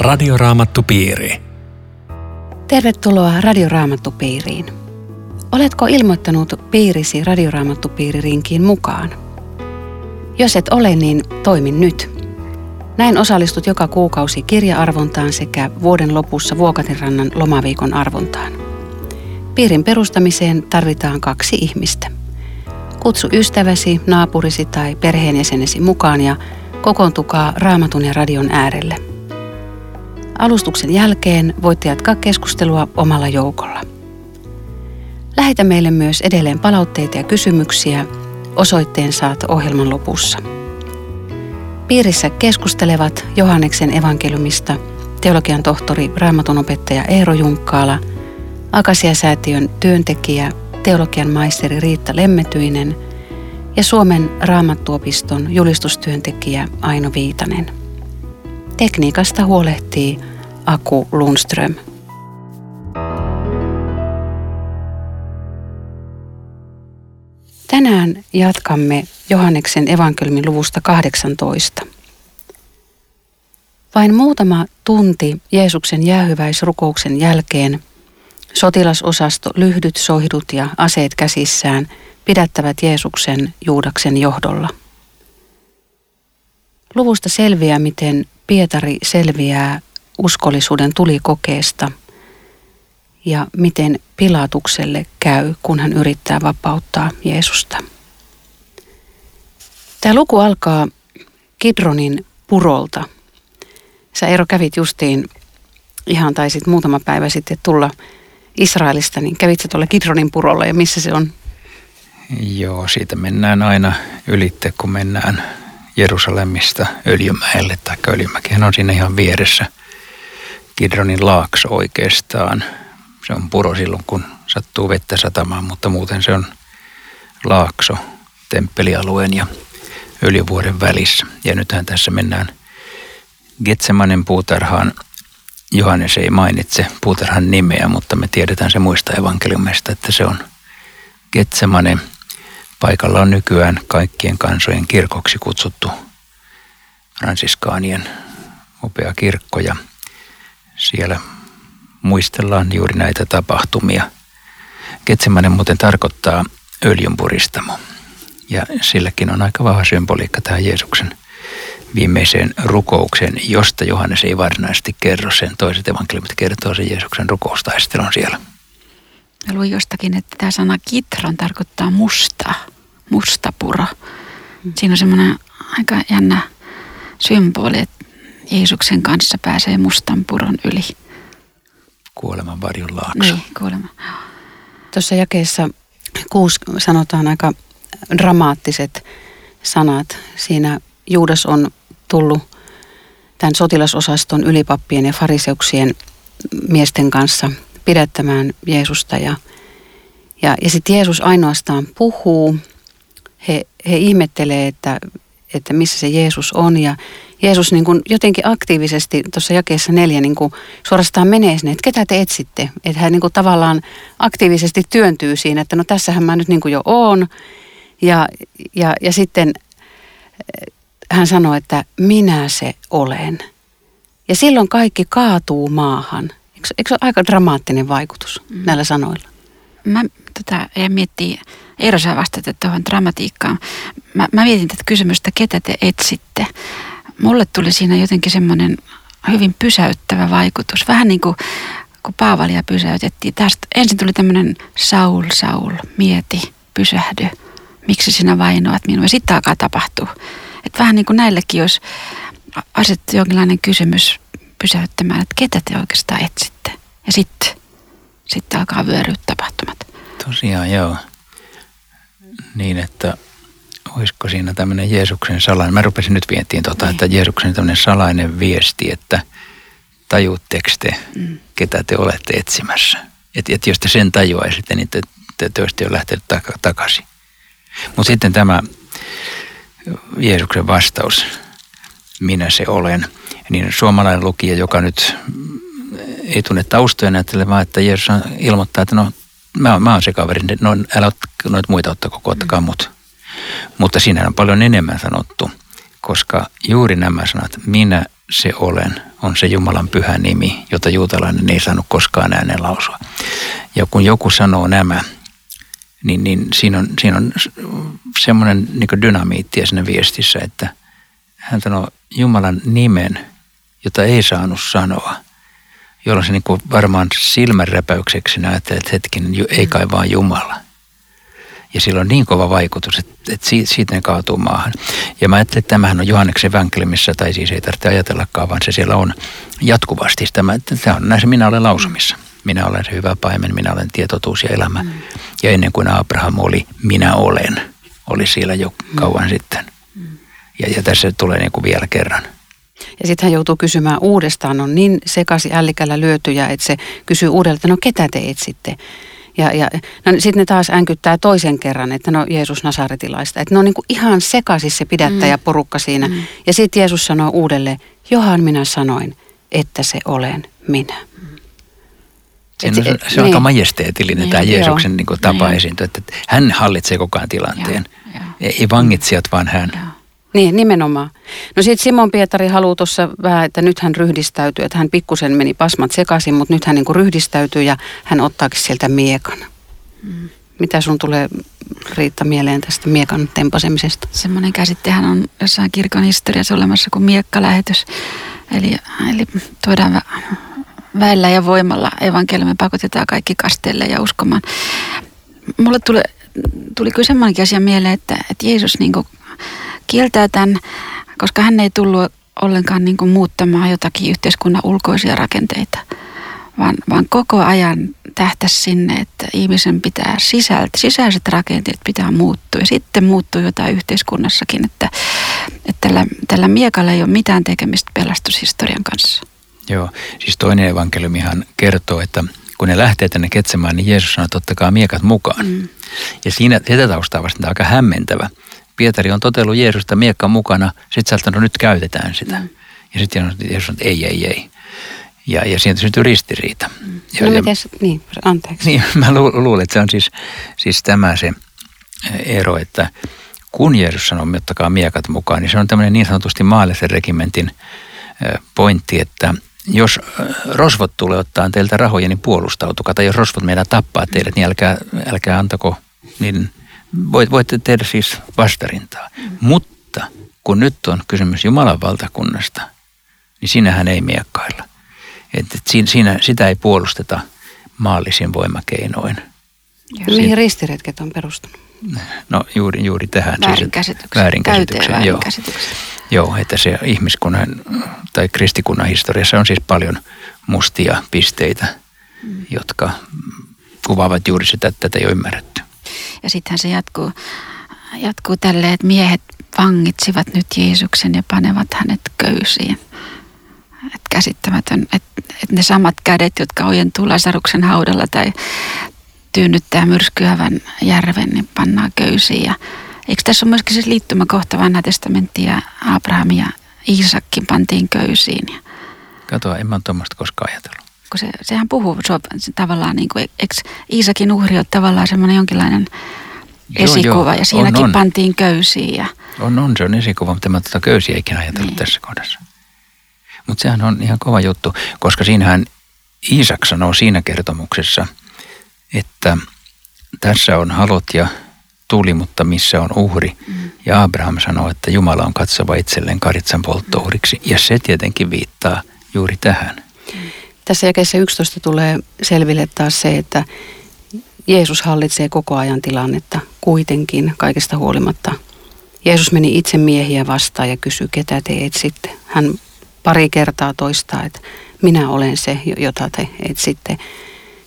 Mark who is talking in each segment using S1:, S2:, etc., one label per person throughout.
S1: Radioraamattupiiri.
S2: Tervetuloa Radioraamattupiiriin. Oletko ilmoittanut piirisi Radioraamattupiiririnkiin mukaan? Jos et ole, niin toimin nyt. Näin osallistut joka kuukausi kirja-arvontaan sekä vuoden lopussa Vuokatinrannan lomaviikon arvontaan. Piirin perustamiseen tarvitaan kaksi ihmistä. Kutsu ystäväsi, naapurisi tai perheenjäsenesi mukaan ja kokoontukaa Raamatun ja radion äärelle. Alustuksen jälkeen voitte jatkaa keskustelua omalla joukolla. Lähetä meille myös edelleen palautteita ja kysymyksiä. Osoitteen saat ohjelman lopussa. Piirissä keskustelevat Johanneksen evankeliumista teologian tohtori, raamatun opettaja Eero Junkkaala, Akasia-säätiön työntekijä, teologian maisteri Riitta Lemmetyinen ja Suomen raamattuopiston julistustyöntekijä Aino Viitanen. Tekniikasta huolehtii Aku Lundström. Tänään jatkamme Johanneksen evankeliumin luvusta 18. Vain muutama tunti Jeesuksen jäähyväisrukouksen jälkeen sotilasosasto lyhdyt, sohdut ja aseet käsissään pidättävät Jeesuksen Juudaksen johdolla. Luvusta selviää, miten Pietari selviää uskollisuuden tulikokeesta ja miten Pilatukselle käy, kun hän yrittää vapauttaa Jeesusta. Tämä luku alkaa Kidronin purolta. Sä Eero kävit justiin ihan taisit muutama päivä sitten tulla Israelista, niin kävit tuolla Kidronin purolla ja missä se on?
S3: Joo, siitä mennään aina ylitte, kun mennään Jerusalemista Öljymäelle, tai Öljymäkihän on siinä ihan vieressä. Kidronin laakso oikeastaan. Se on puro silloin, kun sattuu vettä satamaan, mutta muuten se on laakso temppelialueen ja öljyvuoden välissä. Ja nythän tässä mennään Getsemanen puutarhaan. Johannes ei mainitse puutarhan nimeä, mutta me tiedetään se muista evankeliumista, että se on Getsemane. Paikalla on nykyään kaikkien kansojen kirkoksi kutsuttu fransiskaanien upea kirkko ja siellä muistellaan juuri näitä tapahtumia. Getsemane muuten tarkoittaa öljynpuristamo. Ja silläkin on aika vahva symboliikka tähän Jeesuksen viimeiseen rukoukseen, josta Johannes ei varsinaisesti kerro sen. Toiset evankeliumit kertoo sen Jeesuksen rukoustaistelun siellä.
S2: Mä luin jostakin, että tämä sana kitron tarkoittaa musta, mustapuro. Siinä on semmoinen aika jännä symboli, että Jeesuksen kanssa pääsee mustan puron yli.
S3: Kuoleman varjon laakso.
S2: Niin, kuolema. Tuossa jakeessa kuusi sanotaan aika dramaattiset sanat. Siinä Juudas on tullut tämän sotilasosaston ylipappien ja fariseuksien miesten kanssa pidättämään Jeesusta. Ja, ja, ja sitten Jeesus ainoastaan puhuu. He, he ihmettelee, että, että missä se Jeesus on. Ja Jeesus niin kuin jotenkin aktiivisesti tuossa jakeessa neljä niin kuin suorastaan menee sinne, että ketä te etsitte. Että hän niin kuin tavallaan aktiivisesti työntyy siinä, että no tässähän mä nyt niin kuin jo oon. Ja, ja, ja sitten eh, hän sanoi, että minä se olen. Ja silloin kaikki kaatuu maahan. Eikö, eikö se ole aika dramaattinen vaikutus mm. näillä sanoilla?
S4: Mä tota, ja miettii, Eero sä vastaat tuohon dramatiikkaan. Mä, mä mietin tätä kysymystä, ketä te etsitte. Mulle tuli siinä jotenkin semmoinen hyvin pysäyttävä vaikutus. Vähän niin kuin kun Paavalia pysäytettiin. Tästä ensin tuli tämmöinen Saul, Saul, mieti, pysähdy miksi sinä vainoat minua. Sitten alkaa tapahtua. Että vähän niin kuin näillekin olisi asettu jonkinlainen kysymys pysäyttämään, että ketä te oikeastaan etsitte. Ja sitten sit alkaa vyöryä tapahtumat.
S3: Tosiaan joo. Niin, että olisiko siinä tämmöinen Jeesuksen salainen, mä rupesin nyt viettiin tota, niin. että Jeesuksen tämmöinen salainen viesti, että tajuutteko te, mm. ketä te olette etsimässä. Että et jos te sen tajuaisitte, niin te, te, te olisitte jo lähtenyt takaisin. Mutta sitten tämä Jeesuksen vastaus, minä se olen, niin suomalainen lukija, joka nyt ei tunne taustoja vaan että Jeesus ilmoittaa, että no mä, mä oon se kaveri, no älä noita muita ottako, ottakaa mut. Mutta siinä on paljon enemmän sanottu, koska juuri nämä sanat, minä se olen on se Jumalan pyhä nimi, jota juutalainen ei saanut koskaan ääneen lausua. Ja kun joku sanoo nämä, niin, niin siinä on, siinä on semmoinen niin dynamiittia siinä viestissä, että hän sanoo Jumalan nimen, jota ei saanut sanoa, jolloin se niin varmaan silmänräpäykseksi näyttää, että hetken, ei kai vaan Jumala – ja sillä on niin kova vaikutus, että, että siitä ne kaatuu maahan. Ja mä ajattelin, että tämähän on Johanneksen vänkelmissä, tai siis ei tarvitse ajatellakaan, vaan se siellä on jatkuvasti. Tämä, tämä on näissä minä olen lausumissa. Minä olen se hyvä paimen, minä olen tietotuus ja elämä. Mm. Ja ennen kuin Abraham oli, minä olen, oli siellä jo mm. kauan mm. sitten. Ja, ja tässä tulee niin kuin vielä kerran.
S2: Ja sitten hän joutuu kysymään uudestaan, on niin sekaisin ällikällä lyötyjä, että se kysyy uudelleen, että no ketä te etsitte? Ja, ja no, sitten ne taas änkyttää toisen kerran, että no Jeesus Nasaretilaista. Että ne on niin kuin ihan sekaisin se pidättäjä mm. porukka siinä. Mm. Ja sitten Jeesus sanoo uudelleen, johan minä sanoin, että se olen minä.
S3: Et, se, et, se on niin. aika majesteetillinen niin, tämä Jeesuksen niin kuin tapa niin, esiintyä, että hän hallitsee koko ajan tilanteen. Joo, joo. Ei vangitsijat, vaan hän. Joo.
S2: Niin, nimenomaan. No sitten Simon Pietari haluaa tuossa vähän, että nyt hän ryhdistäytyy, että hän pikkusen meni pasmat sekaisin, mutta nyt hän niin ryhdistäytyy ja hän ottaakin sieltä miekan. Mm. Mitä sun tulee Riitta mieleen tästä miekan tempasemisesta?
S4: Semmoinen käsittehän on jossain kirkon historiassa olemassa kuin miekkalähetys. Eli, eli tuodaan väellä ja voimalla evankeliumi pakotetaan kaikki kasteelle ja uskomaan. Mulle tuli, tuli kyllä semmoinenkin asia mieleen, että, että Jeesus niin kieltää tämän, koska hän ei tullut ollenkaan niin kuin muuttamaan jotakin yhteiskunnan ulkoisia rakenteita, vaan, vaan koko ajan tähtäisi sinne, että ihmisen pitää sisältä, sisäiset rakenteet pitää muuttua ja sitten muuttuu jotain yhteiskunnassakin, että, että tällä, tällä miekalla ei ole mitään tekemistä pelastushistorian kanssa.
S3: Joo, siis toinen evankeliumihan kertoo, että kun ne lähtee tänne ketsemään, niin Jeesus sanoo, että ottakaa miekat mukaan. Mm. Ja siinä tätä taustaa vasta aika hämmentävä, Pietari on totellut Jeesusta miekka mukana, sitten sä no nyt käytetään sitä. Mm. Ja sitten Jeesus että ei, ei, ei. Ja, ja siitä syntyy ristiriita.
S2: Mm. Ja, no mites, niin, anteeksi.
S3: Niin, mä lu, luulen, että se on siis, siis tämä se ero, että kun Jeesus sanoo, että ottakaa miekat mukaan, niin se on tämmöinen niin sanotusti maallisen regimentin pointti, että jos rosvot tulee ottaa teiltä rahoja, niin puolustautukaa. Tai jos rosvot meidän tappaa teidät, niin älkää, älkää antako niin voit, voitte tehdä siis vastarintaa. Mm. Mutta kun nyt on kysymys Jumalan valtakunnasta, niin sinähän ei miekkailla. Että siinä, siinä, sitä ei puolusteta maallisin voimakeinoin.
S2: Ja mihin ristiretket on perustunut?
S3: No juuri, juuri tähän.
S4: Väärinkäsitykseen.
S3: Väärinkäsitykseen, joo. Joo, että se ihmiskunnan tai kristikunnan historiassa on siis paljon mustia pisteitä, mm. jotka kuvaavat juuri sitä, että tätä ei ole ymmärretty.
S4: Ja sittenhän se jatkuu, jatkuu tälleen, että miehet vangitsivat nyt Jeesuksen ja panevat hänet köysiin. Et käsittämätön, että et ne samat kädet, jotka ojentuu Lasaruksen haudalla tai tyynnyttää myrskyävän järven, niin pannaan köysiin. Ja eikö tässä ole myöskin siis liittymäkohta vanha testamentti ja Abraham ja Iisakkin pantiin köysiin?
S3: Katoa, en mä tuommoista koskaan ajatellut
S4: kun se, sehän puhuu se, tavallaan, niin kuin, eikö Iisakin uhri ole tavallaan semmoinen jonkinlainen esikuva joo, ja siinäkin on, on. pantiin köysiä. Ja...
S3: On, on, se on esikuva, mutta mä tuota köysiä ikinä ajatellut niin. tässä kohdassa. Mutta sehän on ihan kova juttu, koska siinähän Iisak sanoo siinä kertomuksessa, että tässä on halot ja tuli, mutta missä on uhri. Mm. Ja Abraham sanoo, että Jumala on katsova itselleen karitsan polttouhriksi. Ja se tietenkin viittaa juuri tähän. Mm.
S2: Tässä jakeessa 11 tulee selville taas se, että Jeesus hallitsee koko ajan tilannetta kuitenkin kaikesta huolimatta. Jeesus meni itse miehiä vastaan ja kysyi, ketä te etsitte. Hän pari kertaa toistaa, että minä olen se, jota te etsitte.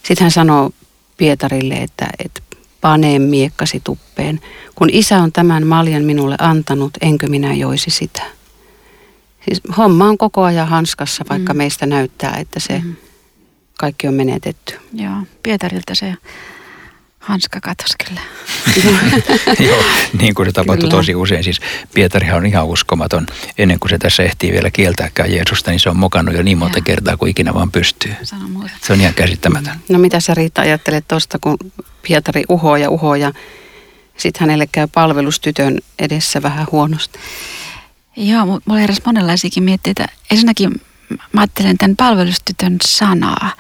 S2: Sitten hän sanoo Pietarille, että, että panee miekkasi tuppeen. Kun isä on tämän maljan minulle antanut, enkö minä joisi sitä. Siis homma on koko ajan hanskassa, vaikka mm. meistä näyttää, että se mm. kaikki on menetetty.
S4: Joo, Pietarilta se hanska katosi kyllä.
S3: Joo, niin kuin se tapahtui tosi usein. Siis Pietarihan on ihan uskomaton. Ennen kuin se tässä ehtii vielä kieltääkään Jeesusta, niin se on mokannut jo niin monta ja. kertaa kuin ikinä vaan pystyy. Se on ihan käsittämätön.
S2: No mitä sä Riitta ajattelet tuosta, kun Pietari uhoo ja uhoo ja sitten hänelle käy palvelustytön edessä vähän huonosti?
S4: Joo, mulla heräsi monenlaisiakin mietteitä. Ensinnäkin mä ajattelen tämän palvelustytön sanaa.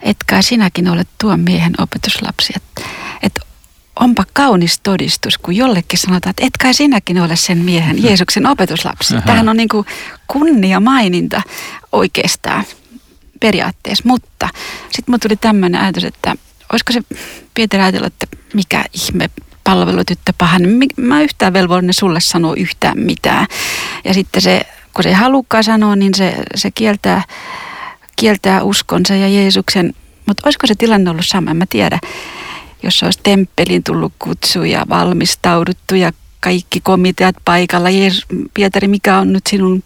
S4: Etkä sinäkin ole tuon miehen opetuslapsi. Että et onpa kaunis todistus, kun jollekin sanotaan, että etkä sinäkin ole sen miehen. Jeesuksen opetuslapsi. Aha. Tämähän on niin kuin kunnia maininta oikeastaan periaatteessa. Mutta sitten mulla tuli tämmöinen ajatus, että olisiko se Pietari ajatella, että mikä ihme palvelutyttö pahan. Mä yhtään velvollinen sulle sanoa yhtään mitään. Ja sitten se, kun se ei halukkaan sanoa, niin se, se kieltää, kieltää uskonsa ja Jeesuksen. Mutta olisiko se tilanne ollut sama, en mä tiedä. Jos olisi temppelin tullut kutsu ja valmistauduttu ja kaikki komiteat paikalla. Jeesus, Pietari, mikä on nyt sinun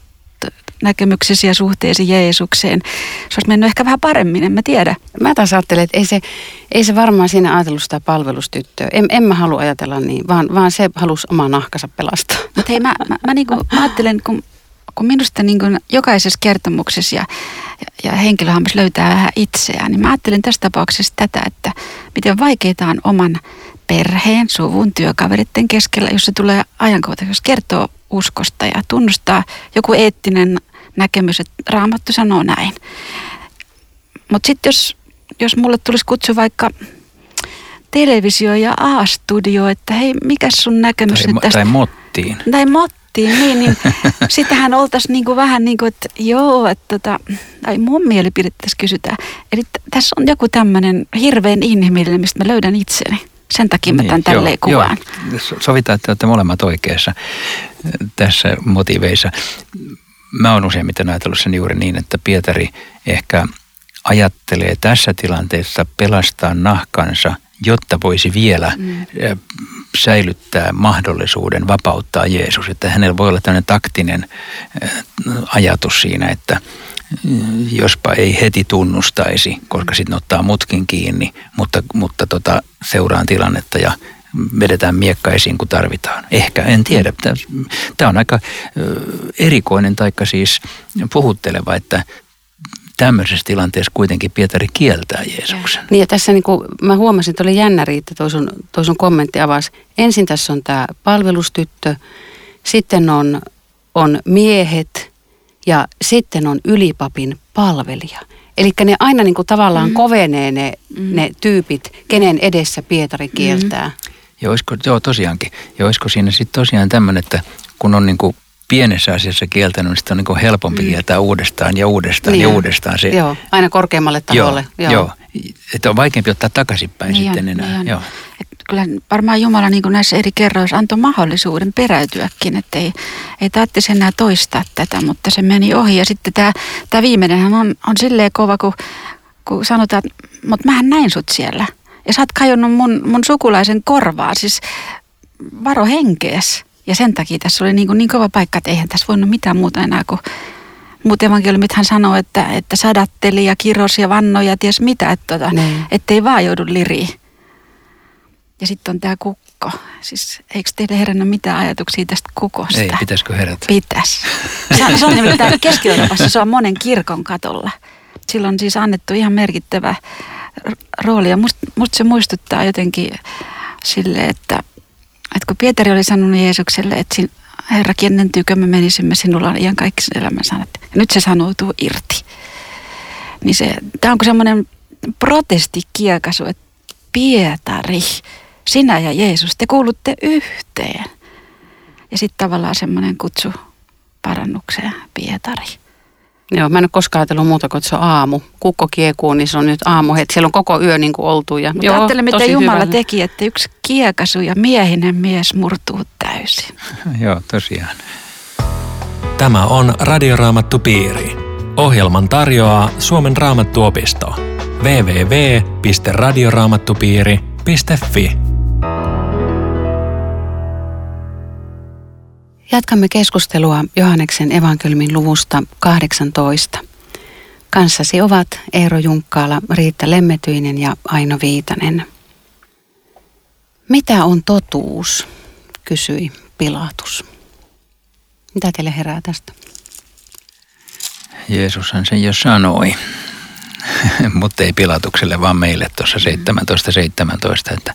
S4: näkemyksesi ja suhteesi Jeesukseen. Se olisi mennyt ehkä vähän paremmin, en mä tiedä.
S2: Mä taas ajattelen, että ei se, ei se varmaan siinä ajatellut sitä palvelustyttöä. En, en mä halua ajatella niin, vaan, vaan se halusi omaa nahkansa pelastaa.
S4: Mutta hei, mä, mä, mä, niinku, mä ajattelen, kun, kun minusta niinku jokaisessa kertomuksessa ja, ja, ja henkilöhammas löytää vähän itseään, niin mä ajattelen tässä tapauksessa tätä, että miten vaikeita on oman perheen, suvun, työkaveritten keskellä, jos se tulee ajankohtaisesti, jos kertoo uskosta ja tunnustaa joku eettinen näkemys, että raamattu sanoo näin. Mutta sitten jos, jos mulle tulisi kutsu vaikka televisio ja A-studio, että hei, mikä sun näkemys
S3: tai,
S4: nyt tästä?
S3: Tai mottiin.
S4: Tai mottiin, niin, niin sitähän oltaisiin niinku vähän niin kuin, että joo, että tota, tai mun mielipide tässä kysytään. Eli t- tässä on joku tämmöinen hirveän inhimillinen, mistä mä löydän itseni. Sen takia mä tämän niin, tälleen joo, kuvaan.
S3: Joo. Sovitaan, että olette molemmat oikeassa tässä motiveissa. Mä oon useimmiten ajatellut sen juuri niin, että Pietari ehkä ajattelee tässä tilanteessa pelastaa nahkansa, jotta voisi vielä mm. säilyttää mahdollisuuden vapauttaa Jeesus. Että hänellä voi olla tämmöinen taktinen ajatus siinä, että jospa ei heti tunnustaisi, koska sitten ottaa mutkin kiinni, mutta, mutta tota, seuraan tilannetta ja vedetään miekka esiin, kun tarvitaan. Ehkä, en tiedä. Tämä on aika erikoinen taikka siis puhutteleva, että tämmöisessä tilanteessa kuitenkin Pietari kieltää Jeesuksen.
S2: Niin ja tässä niin kuin mä huomasin, että oli jännä riitti, toi sun, toi sun kommentti avasi. Ensin tässä on tämä palvelustyttö, sitten on, on miehet ja sitten on ylipapin palvelija. Eli ne aina niin kuin tavallaan mm. kovenee ne, mm. ne tyypit, kenen edessä Pietari kieltää. Mm.
S3: Ja olisiko, joo tosiaankin, ja olisiko siinä sitten tosiaan tämmöinen, että kun on niin kuin pienessä asiassa kieltänyt, niin sitten on niin helpompi mm. kieltää uudestaan ja uudestaan niin ja uudestaan.
S2: Se, joo, aina korkeammalle taholle.
S3: Joo, joo. joo. Että on vaikeampi ottaa takaisinpäin niin sitten on, enää. Niin joo.
S4: Et kyllä varmaan Jumala niin kuin näissä eri kerroissa antoi mahdollisuuden peräytyäkin, että ei, ei tarvitsisi enää toistaa tätä, mutta se meni ohi. Ja sitten tämä, tämä viimeinenhän on, on silleen kova, kun, kun sanotaan, että mutta mähän näin sut siellä. Ja sä oot kajonnut mun, mun sukulaisen korvaa, siis varo henkees. Ja sen takia tässä oli niin, kuin niin kova paikka, että eihän tässä voinut mitään muuta enää kuin muut evankeliumit hän sanoi, että, että sadatteli ja kirosi ja vannoi ja ties mitä, että tota, niin. ettei vaan joudu liriin. Ja sitten on tämä kukko. Siis eikö teille herännyt mitään ajatuksia tästä kukosta?
S3: Ei, pitäisikö herätä?
S4: Pitäisi. Se, se on nimittäin Keski-Euroopassa, se on monen kirkon katolla. Sillä on siis annettu ihan merkittävä rooli. Ja musta must se muistuttaa jotenkin sille, että, että kun Pietari oli sanonut Jeesukselle, että sin, Herra, kennentyykö me menisimme sinulla on ihan kaikki elämän sanat. Ja nyt se sanoutuu irti. Niin se, tämä onko semmoinen protestikiekasu, että Pietari, sinä ja Jeesus, te kuulutte yhteen. Ja sitten tavallaan semmoinen kutsu parannukseen, Pietari.
S2: Joo, mä en ole koskaan ajatellut muuta kuin, että se on aamu. Kukko kiekuu, niin se on nyt aamu. Et siellä on koko yö niin kuin oltu. Ja,
S4: Mutta ajattele, mitä Jumala hyvä. teki, että yksi kiekasu ja miehinen mies murtuu täysin.
S3: Joo, tosiaan.
S1: Tämä on Radioraamattu Piiri. Ohjelman tarjoaa Suomen raamattuopisto. www.radioraamattupiiri.fi
S2: Jatkamme keskustelua Johanneksen evankeliumin luvusta 18. Kanssasi ovat Eero Junkkaala, Riitta Lemmetyinen ja Aino Viitanen. Mitä on totuus, kysyi Pilatus. Mitä teille herää tästä?
S3: Jeesushan sen jo sanoi, mutta ei Pilatukselle, vaan meille tuossa 17.17, 17, että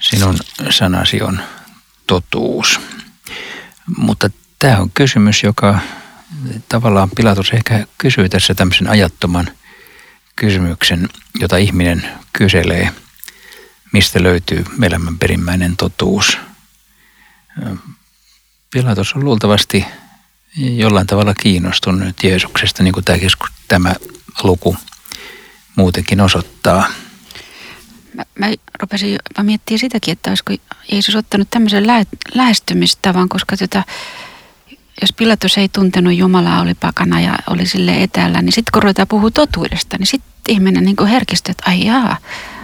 S3: sinun sanasi on totuus. Mutta Tämä on kysymys, joka tavallaan Pilatus ehkä kysyy tässä tämmöisen ajattoman kysymyksen, jota ihminen kyselee, mistä löytyy elämän perimmäinen totuus. Pilatus on luultavasti jollain tavalla kiinnostunut Jeesuksesta, niin kuin tämä, tämä luku muutenkin osoittaa.
S4: Mä, mä rupesin jopa miettimään sitäkin, että olisiko Jeesus ottanut tämmöisen lä- lähestymistavan, koska tota, jos Pilatus ei tuntenut Jumalaa, oli pakana ja oli sille etäällä, niin sitten kun ruvetaan puhua totuudesta, niin sitten ihminen niin herkistyy, että ai jaa,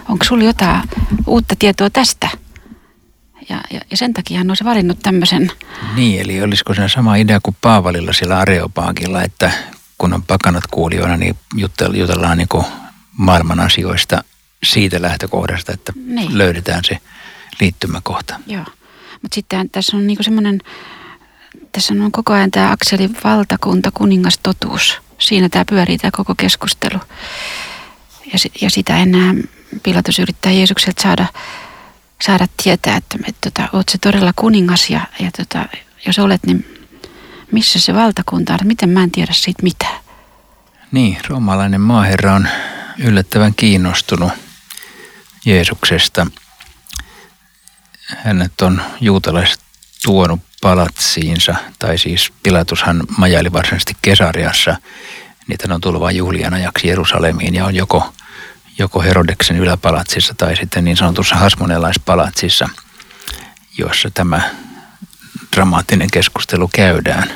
S4: onko sulla jotain uutta tietoa tästä? Ja, ja, ja sen takia hän olisi valinnut tämmöisen.
S3: Niin, eli olisiko se sama idea kuin Paavalilla siellä Areopaakilla, että kun on pakanat kuulijoina, niin jutellaan niin maailman asioista siitä lähtökohdasta, että niin. löydetään se liittymäkohta.
S4: Joo, mutta sitten tässä on niin semmoinen, tässä on koko ajan tämä akseli valtakunta, kuningas, totuus. Siinä tämä pyörii tämä koko keskustelu. Ja, ja sitä enää Pilatus yrittää Jeesukselta saada saada tietää, että, että, että oot se todella kuningas ja, ja tota, jos olet, niin missä se valtakunta on, miten mä en tiedä siitä mitään.
S3: Niin, roomalainen maaherra on yllättävän kiinnostunut Jeesuksesta. Hänet on juutalaiset tuonut palatsiinsa, tai siis Pilatushan majaili varsinaisesti Kesariassa. Niitä on tullut vain juhlien ajaksi Jerusalemiin ja on joko joko Herodeksen yläpalatsissa tai sitten niin sanotussa hasmonelaispalatsissa, jossa tämä dramaattinen keskustelu käydään.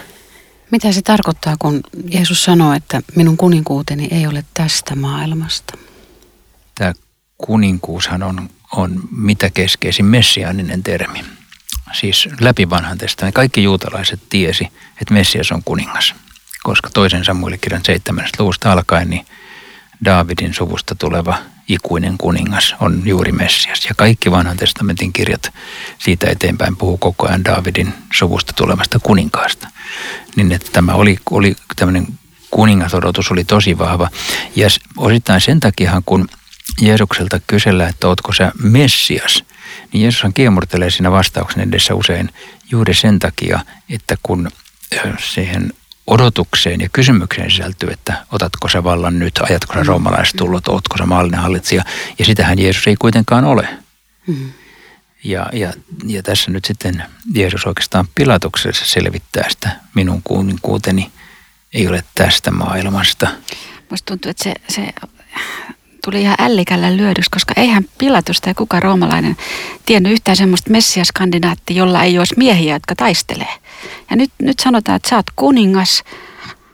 S2: Mitä se tarkoittaa, kun Jeesus sanoo, että minun kuninkuuteni ei ole tästä maailmasta?
S3: Kuninkuushan on, on mitä keskeisin messiaaninen termi. Siis läpi vanhan testamentin kaikki juutalaiset tiesi, että Messias on kuningas. Koska toisen Samuelin kirjan 7. luvusta alkaen, niin – Daavidin suvusta tuleva ikuinen kuningas on juuri Messias. Ja kaikki vanhan testamentin kirjat siitä eteenpäin puhuu koko ajan Daavidin suvusta tulevasta kuninkaasta. Niin että tämä oli, oli tämmöinen kuningasodotus oli tosi vahva. Ja osittain sen takiahan, kun Jeesukselta kysellään, että ootko sä Messias, niin Jeesushan kiemurtelee siinä vastauksen edessä usein juuri sen takia, että kun siihen odotukseen ja kysymykseen sisältyy, että otatko sä vallan nyt, ajatko sä mm. roomalaiset tullot, ootko sä maallinen hallitsija. Ja sitähän Jeesus ei kuitenkaan ole. Mm. Ja, ja, ja tässä nyt sitten Jeesus oikeastaan pilatuksessa selvittää sitä minun kuninkuuteni ei ole tästä maailmasta.
S4: Musta tuntuu, että se, se tuli ihan ällikällä lyödyksi, koska eihän Pilatus tai kuka roomalainen tiennyt yhtään semmoista messiaskandidaattia, jolla ei olisi miehiä, jotka taistelee. Ja nyt, nyt sanotaan, että sä oot kuningas,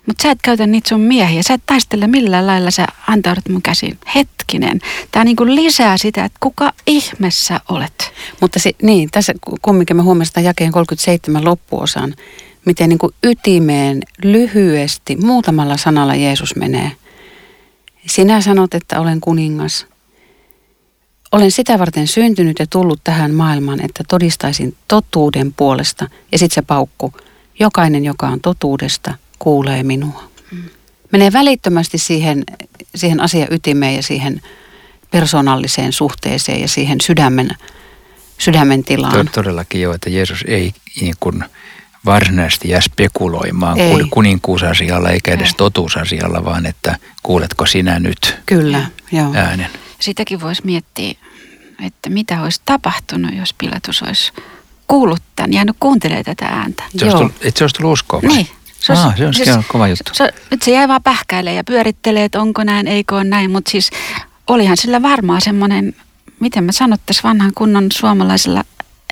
S4: mutta sä et käytä niitä sun miehiä. Sä et taistele millään lailla, sä antaudut mun käsiin. Hetkinen. Tämä niinku lisää sitä, että kuka ihmeessä olet.
S2: Mutta se, niin, tässä kumminkin me huomasimme jakeen 37 loppuosan, miten niin kuin ytimeen lyhyesti, muutamalla sanalla Jeesus menee. Sinä sanot, että olen kuningas. Olen sitä varten syntynyt ja tullut tähän maailmaan, että todistaisin totuuden puolesta. Ja sitten se paukku. Jokainen, joka on totuudesta, kuulee minua. Mm. Menee välittömästi siihen, siihen asian ytimeen ja siihen persoonalliseen suhteeseen ja siihen sydämen, sydämen tilaan.
S3: Todellakin jo, että Jeesus ei niin kuin varsinaisesti jää spekuloimaan ei. kuninkuusasialla eikä edes ei. totuusasialla, vaan että kuuletko sinä nyt
S2: Kyllä, joo.
S3: äänen.
S4: Sitäkin voisi miettiä, että mitä olisi tapahtunut, jos Pilatus olisi kuullut tämän, jäänyt kuuntelemaan tätä ääntä.
S3: Se olisi tullut, et se olisi tullut uskoa vai?
S4: Niin.
S3: Se olisi, Aa, se olisi siis, kova juttu.
S4: Se, nyt se jäi vaan pähkäilee ja pyörittelee, että onko näin, eikö ole näin, mutta siis olihan sillä varmaan semmoinen, miten me sanottaisiin vanhan kunnon suomalaisella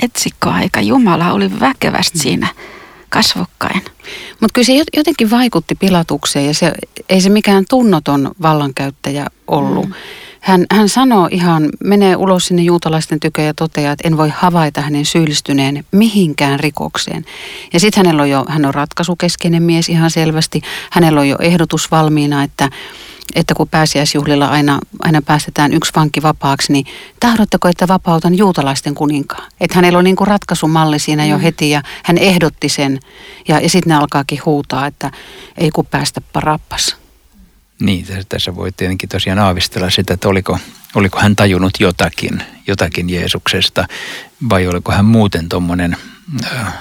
S4: etsikkoaika. Jumala oli väkevästi mm. Kasvokkain.
S2: Mutta kyllä se jotenkin vaikutti pilatukseen ja se, ei se mikään tunnoton vallankäyttäjä ollut. Mm. Hän, hän sanoo ihan, menee ulos sinne juutalaisten tykö ja toteaa, että en voi havaita hänen syyllistyneen mihinkään rikokseen. Ja sitten hänellä on jo, hän on ratkaisukeskeinen mies ihan selvästi. Hänellä on jo ehdotus valmiina, että että kun pääsiäisjuhlilla aina, aina päästetään yksi vanki vapaaksi, niin tahdotteko, että vapautan juutalaisten kuninkaan? Että hänellä on niin kuin ratkaisumalli siinä jo mm. heti ja hän ehdotti sen. Ja, ja sitten ne alkaakin huutaa, että ei kun päästä parappas.
S3: Niin, tässä voi tietenkin tosiaan aavistella sitä, että oliko, oliko hän tajunnut jotakin, jotakin Jeesuksesta vai oliko hän muuten tuommoinen äh,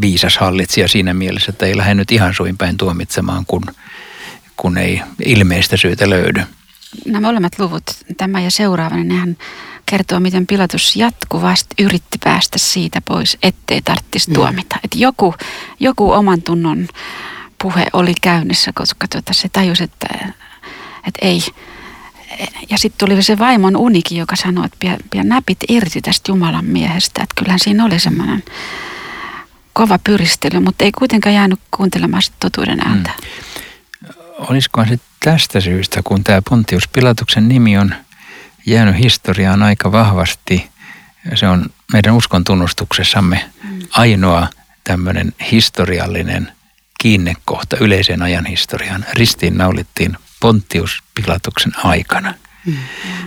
S3: viisas hallitsija siinä mielessä, että ei lähde nyt ihan suin päin tuomitsemaan, kun, kun ei ilmeistä syytä löydy.
S4: Nämä molemmat luvut, tämä ja seuraava, niin nehän kertoo, miten Pilatus jatkuvasti yritti päästä siitä pois, ettei tarvitsisi mm. tuomita. Että joku, joku oman tunnon puhe oli käynnissä, koska tuota, se tajusi, että, että ei. Ja sitten tuli se vaimon unikin, joka sanoi, että pidä, pidä näpit irti tästä Jumalan miehestä. Että kyllähän siinä oli semmoinen kova pyristely, mutta ei kuitenkaan jäänyt kuuntelemaan totuuden ääntä. Mm.
S3: Olisikohan se tästä syystä, kun tämä Pontius Pilatuksen nimi on jäänyt historiaan aika vahvasti. Se on meidän uskon tunnustuksessamme mm. ainoa tämmöinen historiallinen kiinnekohta yleiseen ajan historiaan. Ristiin naulittiin Pontius Pilatuksen aikana. Mm.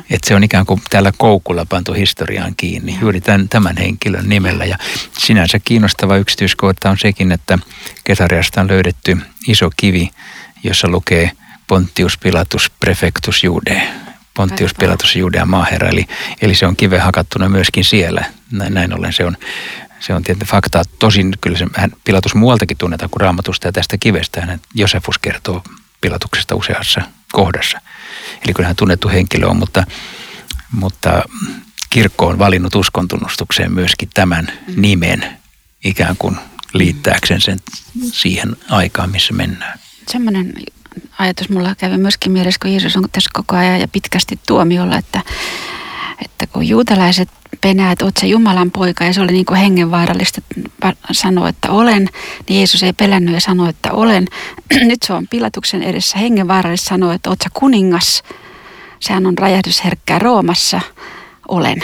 S3: Että se on ikään kuin täällä koukulla pantu historiaan kiinni, juuri tämän, tämän henkilön nimellä. Ja sinänsä kiinnostava yksityiskohta on sekin, että Kesariasta on löydetty iso kivi, jossa lukee Pontius Pilatus Prefectus Jude. Pontius Pilatus Judean maaherra, eli, eli se on kive hakattuna myöskin siellä. Näin, näin ollen se on, se on tietenkin faktaa. Tosin kyllä se, hän, Pilatus muualtakin tunnetaan kuin raamatusta ja tästä kivestä. Hän, Josefus kertoo Pilatuksesta useassa kohdassa. Eli kyllähän tunnettu henkilö on, mutta, mutta kirkko on valinnut uskontunnustukseen myöskin tämän mm. nimen ikään kuin liittääkseen sen siihen aikaan, missä mennään.
S4: Semmoinen ajatus mulla kävi myöskin mielessä, kun Jeesus on tässä koko ajan ja pitkästi tuomiolla, että, että kun juutalaiset penää, että oot se Jumalan poika ja se oli niin kuin hengenvaarallista sanoa, että olen, niin Jeesus ei pelännyt ja sanoi, että olen. Nyt se on pilatuksen edessä hengenvaarallista sanoa, että oot sä kuningas. Sehän on räjähdysherkkää Roomassa, olen.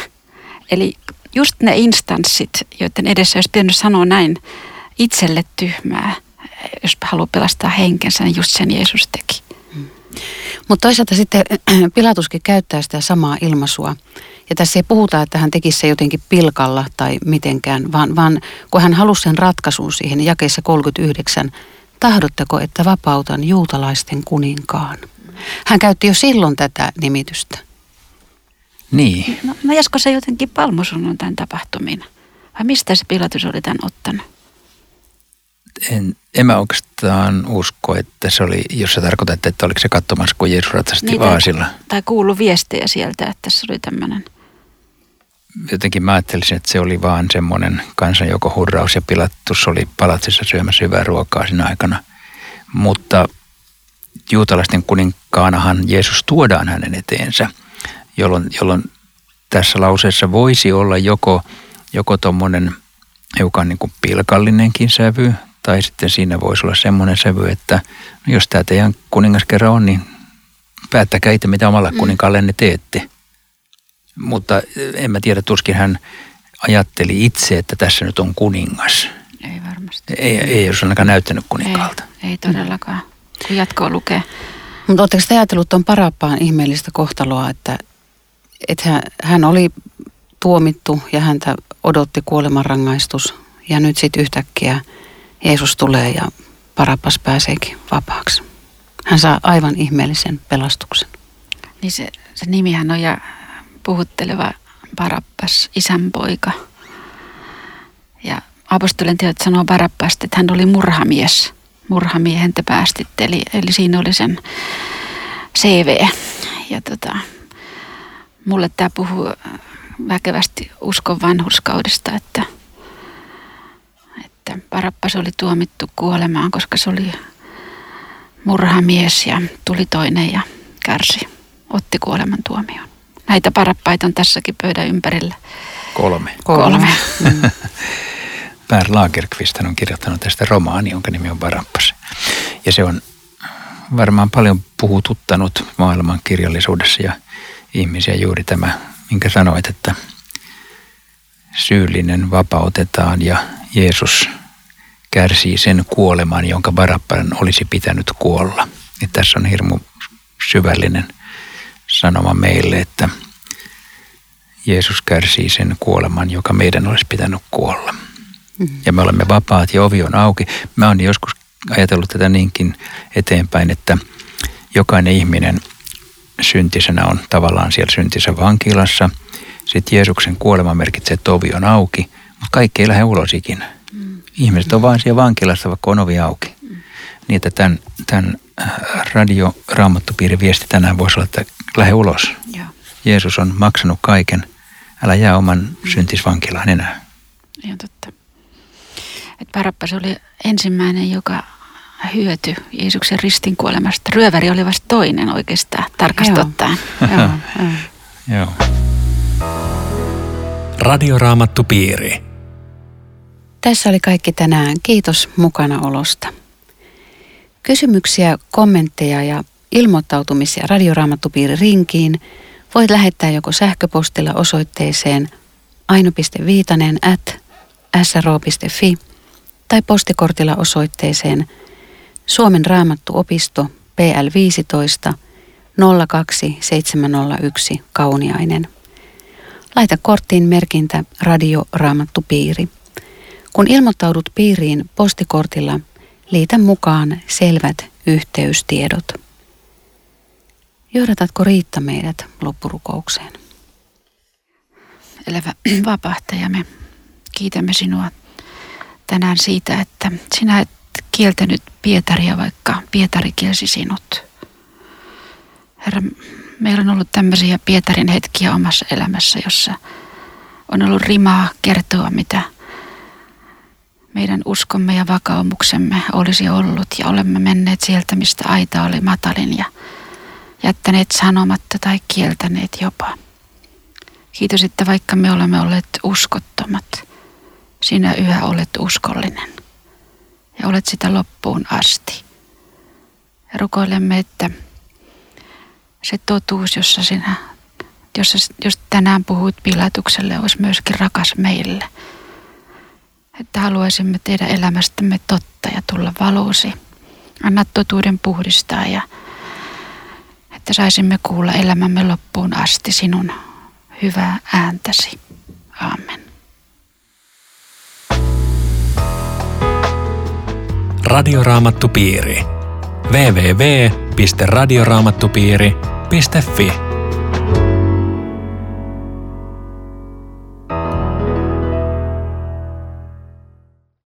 S4: Eli just ne instanssit, joiden edessä olisi pitänyt sanoa näin itselle tyhmää, jos haluaa pelastaa henkensä, niin just sen Jeesus teki.
S2: Mutta toisaalta sitten Pilatuskin käyttää sitä samaa ilmaisua. Ja tässä ei puhuta, että hän tekisi se jotenkin pilkalla tai mitenkään, vaan, vaan kun hän halusi sen ratkaisun siihen jakeessa 39, tahdotteko, että vapautan juutalaisten kuninkaan? Hän käytti jo silloin tätä nimitystä.
S3: Niin.
S4: No, no josko se jotenkin tämän tapahtumina? Vai mistä se Pilatus oli tämän ottanut?
S3: En, en mä oikeastaan usko, että se oli, jos sä tarkoitat, että oliko se katsomassa, kun Jeesus ratsasti niin, vaasilla. Tai,
S4: tai kuulu viestejä sieltä, että se oli tämmöinen.
S3: Jotenkin mä ajattelisin, että se oli vaan semmoinen joko hurraus ja pilattus oli palatsissa syömässä hyvää ruokaa siinä aikana. Mutta juutalaisten kuninkaanahan Jeesus tuodaan hänen eteensä, jolloin, jolloin tässä lauseessa voisi olla joko, joko tuommoinen hiukan niin kuin pilkallinenkin sävy tai sitten siinä voisi olla semmoinen sävy, että no jos tämä teidän kuningas kerran on, niin päättäkää itse, mitä omalla mm. kuninkallenne teette. Mutta en mä tiedä, tuskin hän ajatteli itse, että tässä nyt on kuningas.
S4: Ei varmasti.
S3: Ei, ei jos ainakaan näyttänyt kuninkaalta.
S4: Ei, ei todellakaan, kun jatkoa lukee.
S2: Mutta oletteko te ajatellut tuon parappaan ihmeellistä kohtaloa, että, että hän, hän oli tuomittu ja häntä odotti kuolemanrangaistus ja nyt sitten yhtäkkiä – Jeesus tulee ja Parapas pääseekin vapaaksi. Hän saa aivan ihmeellisen pelastuksen.
S4: Niin se, se nimihän on ja puhutteleva Parappas, isän poika. Ja apostolien teot sanoo Parappasta, että hän oli murhamies. Murhamiehen te päästitte, eli, eli siinä oli sen CV. Ja tota, mulle tämä puhuu väkevästi uskon vanhurskaudesta, että – että Parappas oli tuomittu kuolemaan, koska se oli murhamies ja tuli toinen ja kärsi, otti kuoleman tuomioon. Näitä parappaita on tässäkin pöydän ympärillä.
S3: Kolme.
S4: Kolme.
S3: Mm. Per Lagerqvist on kirjoittanut tästä romaani, jonka nimi on Barappas. Ja se on varmaan paljon puhututtanut maailman kirjallisuudessa ja ihmisiä juuri tämä, minkä sanoit, että syyllinen vapautetaan ja Jeesus kärsii sen kuoleman, jonka Barabban olisi pitänyt kuolla. Ja tässä on hirmu syvällinen sanoma meille, että Jeesus kärsii sen kuoleman, joka meidän olisi pitänyt kuolla. Mm-hmm. Ja me olemme vapaat ja ovi on auki. Mä oon joskus ajatellut tätä niinkin eteenpäin, että jokainen ihminen syntisenä on tavallaan siellä syntisä vankilassa. Sitten Jeesuksen kuolema merkitsee, että ovi on auki, mutta kaikki ei lähde ulos ikinä ihmiset on vaan siellä vankilassa, vaikka on ovi auki. Niin, että tämän, tämän äh, radioraamattupiirin viesti tänään voisi olla, että lähde ulos.
S4: Joo.
S3: Jeesus on maksanut kaiken. Älä jää oman syntisvankilaan enää.
S4: Ihan totta. Et Barabas oli ensimmäinen, joka hyöty Jeesuksen ristin kuolemasta. Ryöväri oli vasta toinen oikeastaan, tarkasti
S2: Joo.
S4: ottaen.
S2: Joo, joo.
S3: Joo.
S1: Radioraamattupiiri.
S2: Tässä oli kaikki tänään. Kiitos mukanaolosta. Kysymyksiä, kommentteja ja ilmoittautumisia Radioraamattupiiri rinkiin voit lähettää joko sähköpostilla osoitteeseen aino.viitanen at sro.fi tai postikortilla osoitteeseen Suomen Raamattuopisto PL 15 02701 Kauniainen. Laita korttiin merkintä Radio Raamattupiiri. Kun ilmoittaudut piiriin postikortilla, liitä mukaan selvät yhteystiedot. Johdatatko Riitta meidät loppurukoukseen?
S4: Elävä vapahtaja, me kiitämme sinua tänään siitä, että sinä et kieltänyt Pietaria, vaikka Pietari kielsi sinut. Herra, meillä on ollut tämmöisiä Pietarin hetkiä omassa elämässä, jossa on ollut rimaa kertoa, mitä meidän uskomme ja vakaumuksemme olisi ollut. Ja olemme menneet sieltä, mistä aita oli matalin ja jättäneet sanomatta tai kieltäneet jopa. Kiitos, että vaikka me olemme olleet uskottomat, sinä yhä olet uskollinen ja olet sitä loppuun asti. Ja rukoilemme, että se totuus, jossa sinä, jossa, jos tänään puhuit Pilatukselle, olisi myöskin rakas meille. Että haluaisimme tehdä elämästämme totta ja tulla valosi. Anna totuuden puhdistaa ja että saisimme kuulla elämämme loppuun asti sinun hyvää ääntäsi. Amen.
S1: Radioraamattupiiri. www.radioraamattupiiri.fi